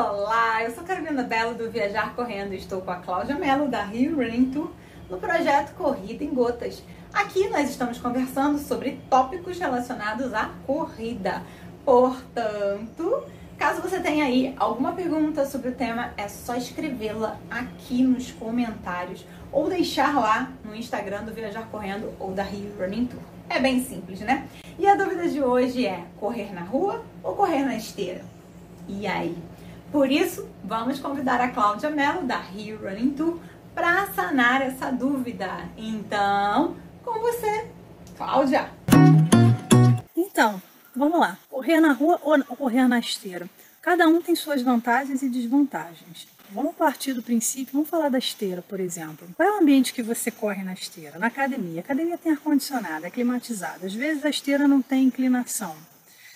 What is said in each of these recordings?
Olá, eu sou Carolina Belo do Viajar Correndo e estou com a Cláudia Mello da Rio Running Tour no projeto Corrida em Gotas. Aqui nós estamos conversando sobre tópicos relacionados à corrida. Portanto, caso você tenha aí alguma pergunta sobre o tema, é só escrevê-la aqui nos comentários ou deixar lá no Instagram do Viajar Correndo ou da Rio Running Tour. É bem simples, né? E a dúvida de hoje é: correr na rua ou correr na esteira? E aí? Por isso, vamos convidar a Cláudia Mello da Rio Running Tour para sanar essa dúvida. Então, com você, Cláudia. Então, vamos lá. Correr na rua ou correr na esteira? Cada um tem suas vantagens e desvantagens. Vamos partir do princípio, vamos falar da esteira, por exemplo. Qual é o ambiente que você corre na esteira? Na academia. A academia tem ar-condicionado, é climatizada. Às vezes a esteira não tem inclinação.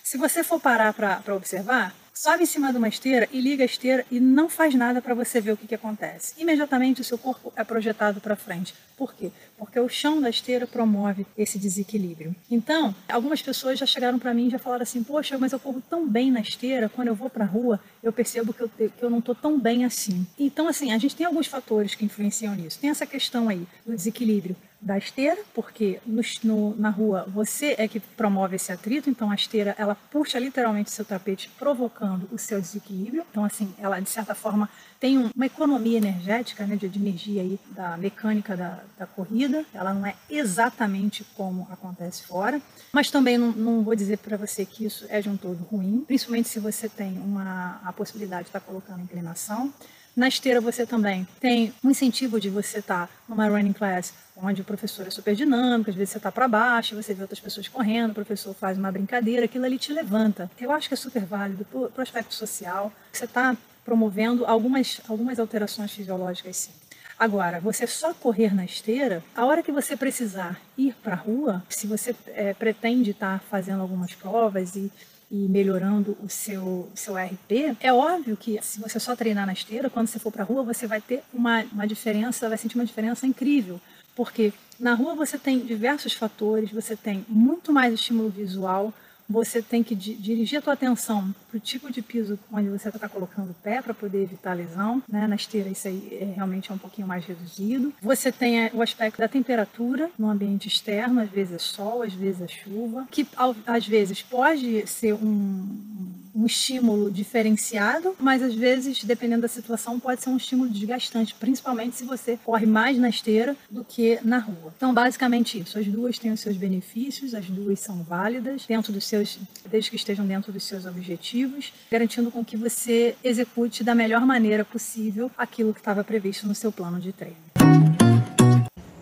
Se você for parar para observar, sobe em cima de uma esteira e liga a esteira e não faz nada para você ver o que, que acontece. Imediatamente o seu corpo é projetado para frente. Por quê? Porque o chão da esteira promove esse desequilíbrio. Então, algumas pessoas já chegaram para mim e já falaram assim: Poxa, mas eu corro tão bem na esteira, quando eu vou para a rua, eu percebo que eu, que eu não estou tão bem assim. Então, assim, a gente tem alguns fatores que influenciam nisso. Tem essa questão aí do desequilíbrio da esteira, porque no, no, na rua você é que promove esse atrito, então a esteira ela puxa literalmente seu tapete, provocando o seu desequilíbrio. Então, assim, ela de certa forma tem uma economia energética, né, de, de energia aí da mecânica da, da, corrida. Ela não é exatamente como acontece fora, mas também não, não vou dizer para você que isso é de um todo ruim, principalmente se você tem uma, a possibilidade de estar tá colocando inclinação. Na esteira você também tem um incentivo de você estar tá numa running class onde o professor é super dinâmico, às vezes você está para baixo, você vê outras pessoas correndo, o professor faz uma brincadeira, aquilo ali te levanta. Eu acho que é super válido para o aspecto social. Você está promovendo algumas, algumas alterações fisiológicas sim. Agora, você só correr na esteira, a hora que você precisar ir para a rua, se você é, pretende estar tá fazendo algumas provas e e melhorando o seu, seu RP, é óbvio que se você só treinar na esteira, quando você for para a rua, você vai ter uma, uma diferença, vai sentir uma diferença incrível. Porque na rua você tem diversos fatores, você tem muito mais estímulo visual, você tem que dirigir a tua atenção para o tipo de piso onde você está colocando o pé para poder evitar lesão. Né? Na esteira isso aí é, realmente é um pouquinho mais reduzido. Você tem o aspecto da temperatura no ambiente externo, às vezes é sol, às vezes é chuva, que às vezes pode ser um um estímulo diferenciado, mas às vezes, dependendo da situação, pode ser um estímulo desgastante, principalmente se você corre mais na esteira do que na rua. Então, basicamente isso. As duas têm os seus benefícios, as duas são válidas, dentro dos seus, desde que estejam dentro dos seus objetivos, garantindo com que você execute da melhor maneira possível aquilo que estava previsto no seu plano de treino.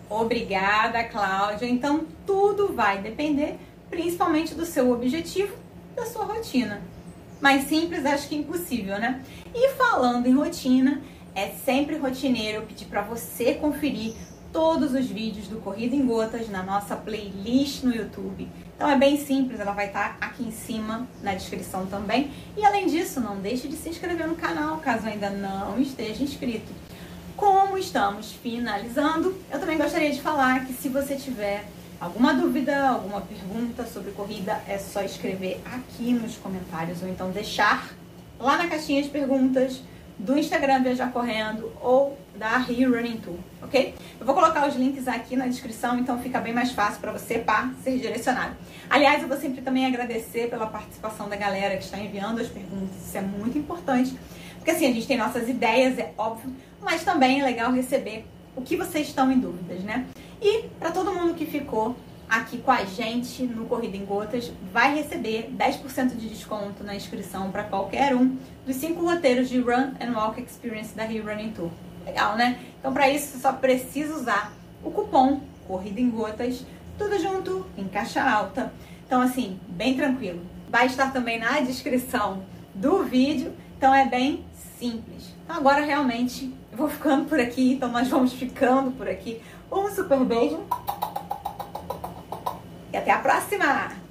Obrigada, Cláudia. Então, tudo vai depender principalmente do seu objetivo, da sua rotina. Mais simples, acho que impossível, né? E falando em rotina, é sempre rotineiro pedir para você conferir todos os vídeos do Corrida em Gotas na nossa playlist no YouTube. Então é bem simples, ela vai estar tá aqui em cima na descrição também. E além disso, não deixe de se inscrever no canal caso ainda não esteja inscrito. Como estamos finalizando, eu também gostaria de falar que se você tiver alguma dúvida, alguma pergunta sobre corrida, é só escrever aqui nos comentários ou então deixar lá na caixinha de perguntas do Instagram Viajar Correndo ou da Rio Running Tour, ok? Eu vou colocar os links aqui na descrição, então fica bem mais fácil para você para ser direcionado. Aliás, eu vou sempre também agradecer pela participação da galera que está enviando as perguntas, isso é muito importante, porque assim, a gente tem nossas ideias, é óbvio, mas também é legal receber o que vocês estão em dúvidas, né? E para todo mundo que ficou aqui com a gente no Corrida em Gotas, vai receber 10% de desconto na inscrição para qualquer um dos cinco roteiros de Run and Walk Experience da Rio Running Tour. Legal, né? Então, para isso, você só precisa usar o cupom Corrida em Gotas, tudo junto, em caixa alta. Então, assim, bem tranquilo. Vai estar também na descrição do vídeo, então é bem simples. Então, agora realmente eu vou ficando por aqui, então nós vamos ficando por aqui. Um super beijo e até a próxima!